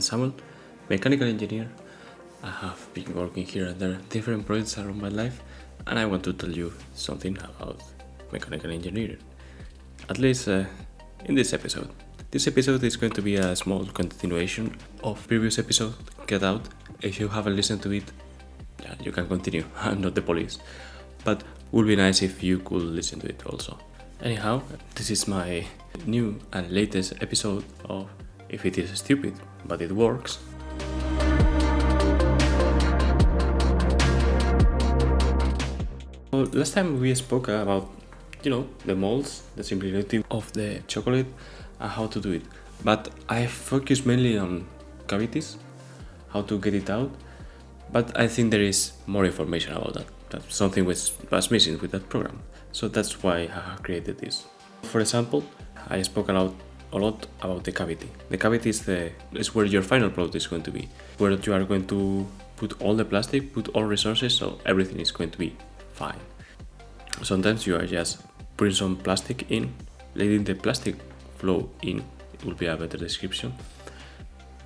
Samuel, mechanical engineer. I have been working here and there different projects around my life, and I want to tell you something about mechanical engineering. At least uh, in this episode. This episode is going to be a small continuation of previous episode, Get Out. If you haven't listened to it, yeah, you can continue. I'm not the police, but would be nice if you could listen to it also. Anyhow, this is my new and latest episode of If It Is Stupid, but It Works. Well, last time we spoke about, you know, the molds, the simplicity of the chocolate, and how to do it. But I focus mainly on cavities, how to get it out. But I think there is more information about that. That's something which was missing with that program. So that's why I created this. For example, I spoke a lot, a lot about the cavity. The cavity is, the, is where your final product is going to be, where you are going to put all the plastic, put all resources, so everything is going to be fine. Sometimes you are just putting some plastic in, letting the plastic flow in. It will be a better description.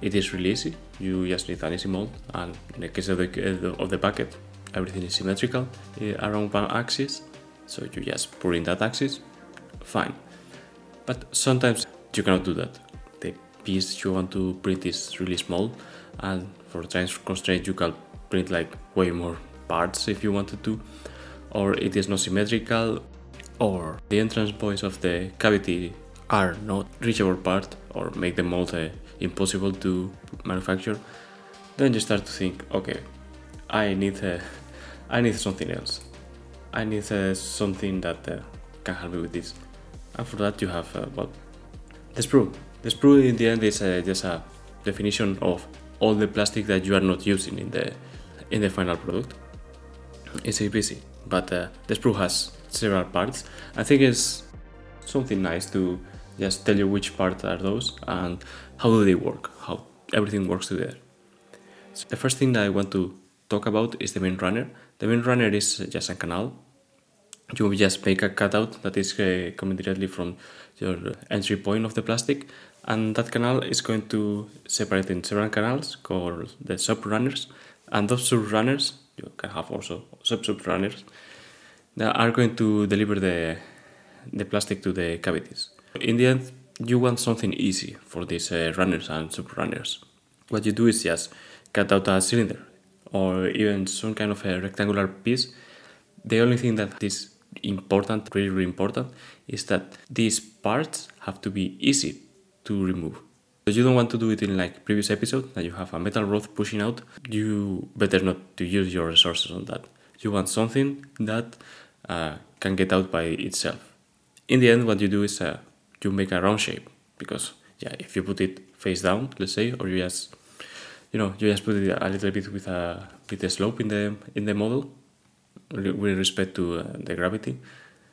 It is really easy. You just need an easy mold, and in the case of the, of the bucket, everything is symmetrical eh, around one axis. So you just put in that axis, fine. But sometimes you cannot do that. The piece you want to print is really small, and for time constraint, you can print like way more parts if you wanted to, or it is not symmetrical, or the entrance points of the cavity are not reachable part, or make the mold uh, impossible to manufacture. Then you start to think, okay, I need uh, I need something else. I need uh, something that uh, can help me with this and for that you have uh, well the sprue the sprue in the end is just a definition of all the plastic that you are not using in the in the final product. It's a easy but uh, the sprue has several parts. I think it's something nice to just tell you which parts are those and how do they work how everything works together. So the first thing that i want to talk about is the main runner. The main runner is just a canal you just make a cutout that is uh, coming directly from your entry point of the plastic and that canal is going to separate in several canals called the subrunners and those subrunners you can have also sub-subrunners that are going to deliver the the plastic to the cavities. In the end you want something easy for these uh, runners and subrunners. What you do is just cut out a cylinder or even some kind of a rectangular piece. The only thing that is important, really, really important, is that these parts have to be easy to remove. So you don't want to do it in like previous episode that you have a metal rod pushing out. You better not to use your resources on that. You want something that uh, can get out by itself. In the end, what you do is uh, you make a round shape because yeah, if you put it face down, let's say, or you just you know you just put it a little bit with a with a slope in the in the model, with respect to uh, the gravity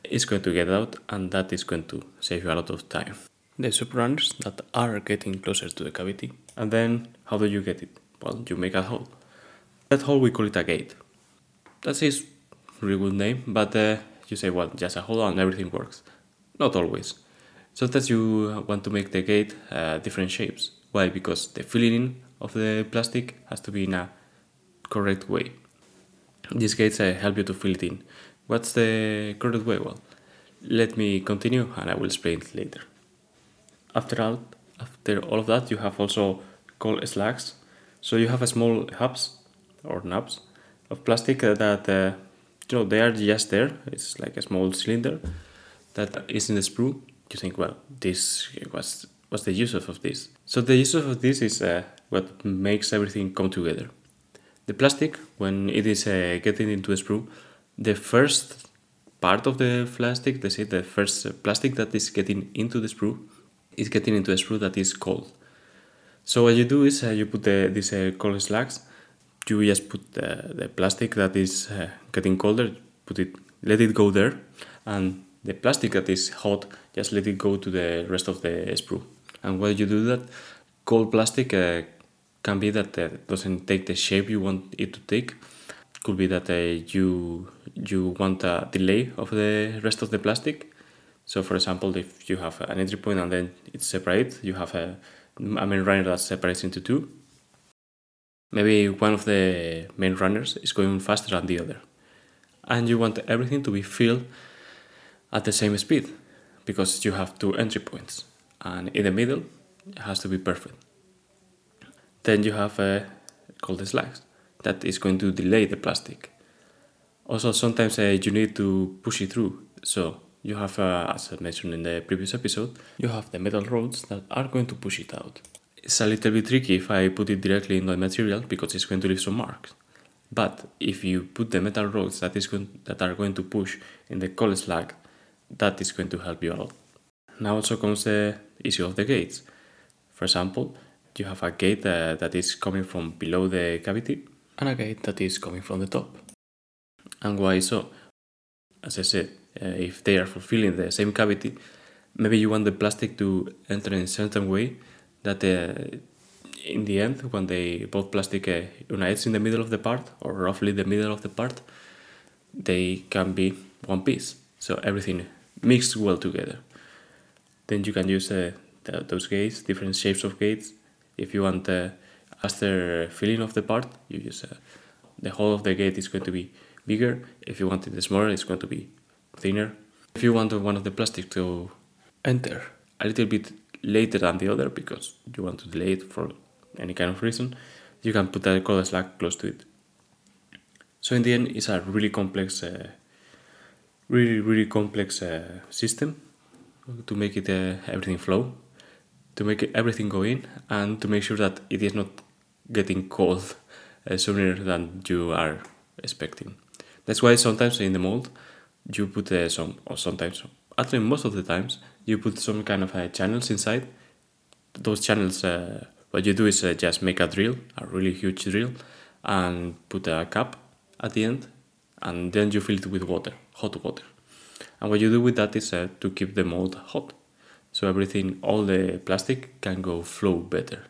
is going to get out and that is going to save you a lot of time. The subrunners that are getting closer to the cavity and then how do you get it? Well, you make a hole. That hole we call it a gate. That is a really good name, but uh, you say well just a hole and everything works. Not always. Sometimes you want to make the gate uh, different shapes. Why? Because the filling of the plastic has to be in a correct way. These gates uh, help you to fill it in. What's the correct way? Well, let me continue and I will explain it later. After all, after all of that, you have also cold slugs. So you have a small hubs or knobs of plastic that uh, you know they are just there. It's like a small cylinder that is in the sprue. You think, well, this was what's the use of this? So the use of this is uh, what makes everything come together. The plastic, when it is uh, getting into a sprue, the first part of the plastic, they say the first plastic that is getting into the sprue, is getting into a sprue that is cold. So what you do is uh, you put the, these uh, cold slugs, you just put the, the plastic that is uh, getting colder, put it, let it go there, and the plastic that is hot, just let it go to the rest of the sprue. And while you do that, cold plastic uh, can be that it doesn't take the shape you want it to take. Could be that uh, you you want a delay of the rest of the plastic. So, for example, if you have an entry point and then it's separate, you have a a main runner that separates into two. Maybe one of the main runners is going faster than the other. And you want everything to be filled at the same speed because you have two entry points. And in the middle, it has to be perfect. Then you have a the slags that is going to delay the plastic. Also, sometimes uh, you need to push it through. So you have, uh, as I mentioned in the previous episode, you have the metal rods that are going to push it out. It's a little bit tricky if I put it directly in the material because it's going to leave some marks. But if you put the metal rods that is going, that are going to push in the cold slag, that is going to help you a lot. Now also comes the issue of the gates. For example, you have a gate uh, that is coming from below the cavity and a gate that is coming from the top. And why so? As I said, uh, if they are fulfilling the same cavity, maybe you want the plastic to enter in a certain way that uh, in the end, when they both plastic uh, unites in the middle of the part, or roughly the middle of the part, they can be one piece. So everything mixed well together. Then you can use uh, the, those gates, different shapes of gates. If you want uh, after filling of the part, you use uh, the whole of the gate is going to be bigger. If you want it smaller, it's going to be thinner. If you want one of the plastic to enter a little bit later than the other because you want to delay it for any kind of reason, you can put a color slag close to it. So in the end, it's a really complex, uh, really really complex uh, system to make it uh, everything flow, to make everything go in, and to make sure that it is not getting cold uh, sooner than you are expecting. That's why sometimes in the mold you put uh, some, or sometimes, actually most of the times, you put some kind of uh, channels inside. Those channels, uh, what you do is uh, just make a drill, a really huge drill, and put a cap at the end, and then you fill it with water, hot water. And what you do with that is uh, to keep the mold hot. So everything, all the plastic can go flow better.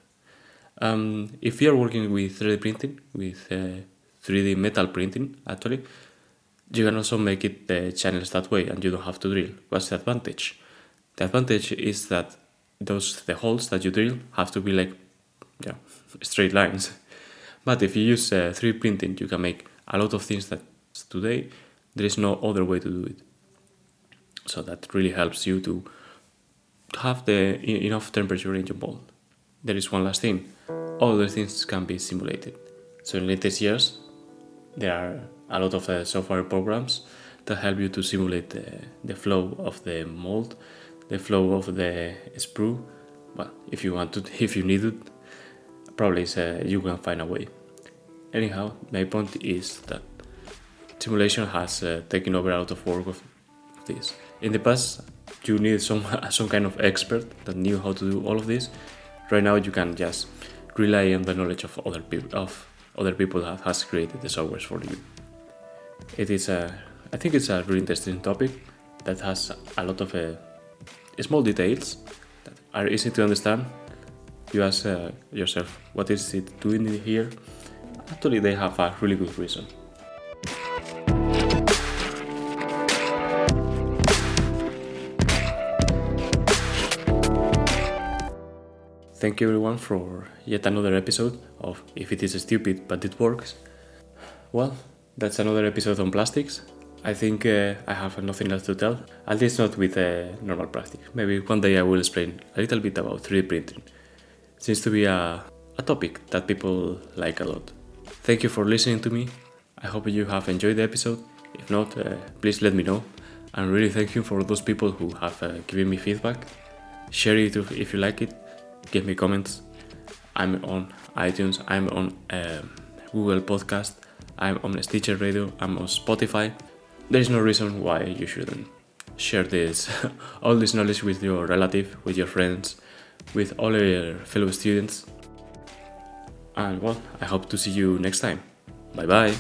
Um, if you are working with 3D printing, with uh, 3D metal printing, actually, you can also make it the channels that way and you don't have to drill. What's the advantage? The advantage is that those the holes that you drill have to be like yeah, straight lines. But if you use uh, 3D printing, you can make a lot of things that today there is no other way to do it. So that really helps you to have the enough temperature in your mold. There is one last thing. All the things can be simulated. So in latest years, there are a lot of uh, software programs that help you to simulate the, the flow of the mold, the flow of the sprue. Well, if you want to, if you need it, probably uh, you can find a way. Anyhow, my point is that simulation has uh, taken over a lot of work of this. In the past, you need some some kind of expert that knew how to do all of this. Right now, you can just rely on the knowledge of other people of other people that has created the softwares for you. It is a, I think it's a really interesting topic that has a lot of uh, small details that are easy to understand. You ask uh, yourself, what is it doing here? Actually, they have a really good reason. Thank you everyone for yet another episode of If It Is Stupid But It Works. Well, that's another episode on plastics. I think uh, I have nothing else to tell, at least not with uh, normal plastic. Maybe one day I will explain a little bit about 3D printing. It seems to be a, a topic that people like a lot. Thank you for listening to me. I hope you have enjoyed the episode. If not, uh, please let me know. And really thank you for those people who have uh, given me feedback. Share it if you like it give me comments. I'm on iTunes, I'm on uh, Google Podcast, I'm on Stitcher Radio, I'm on Spotify. There is no reason why you shouldn't share this, all this knowledge with your relative, with your friends, with all your fellow students. And well, I hope to see you next time. Bye bye.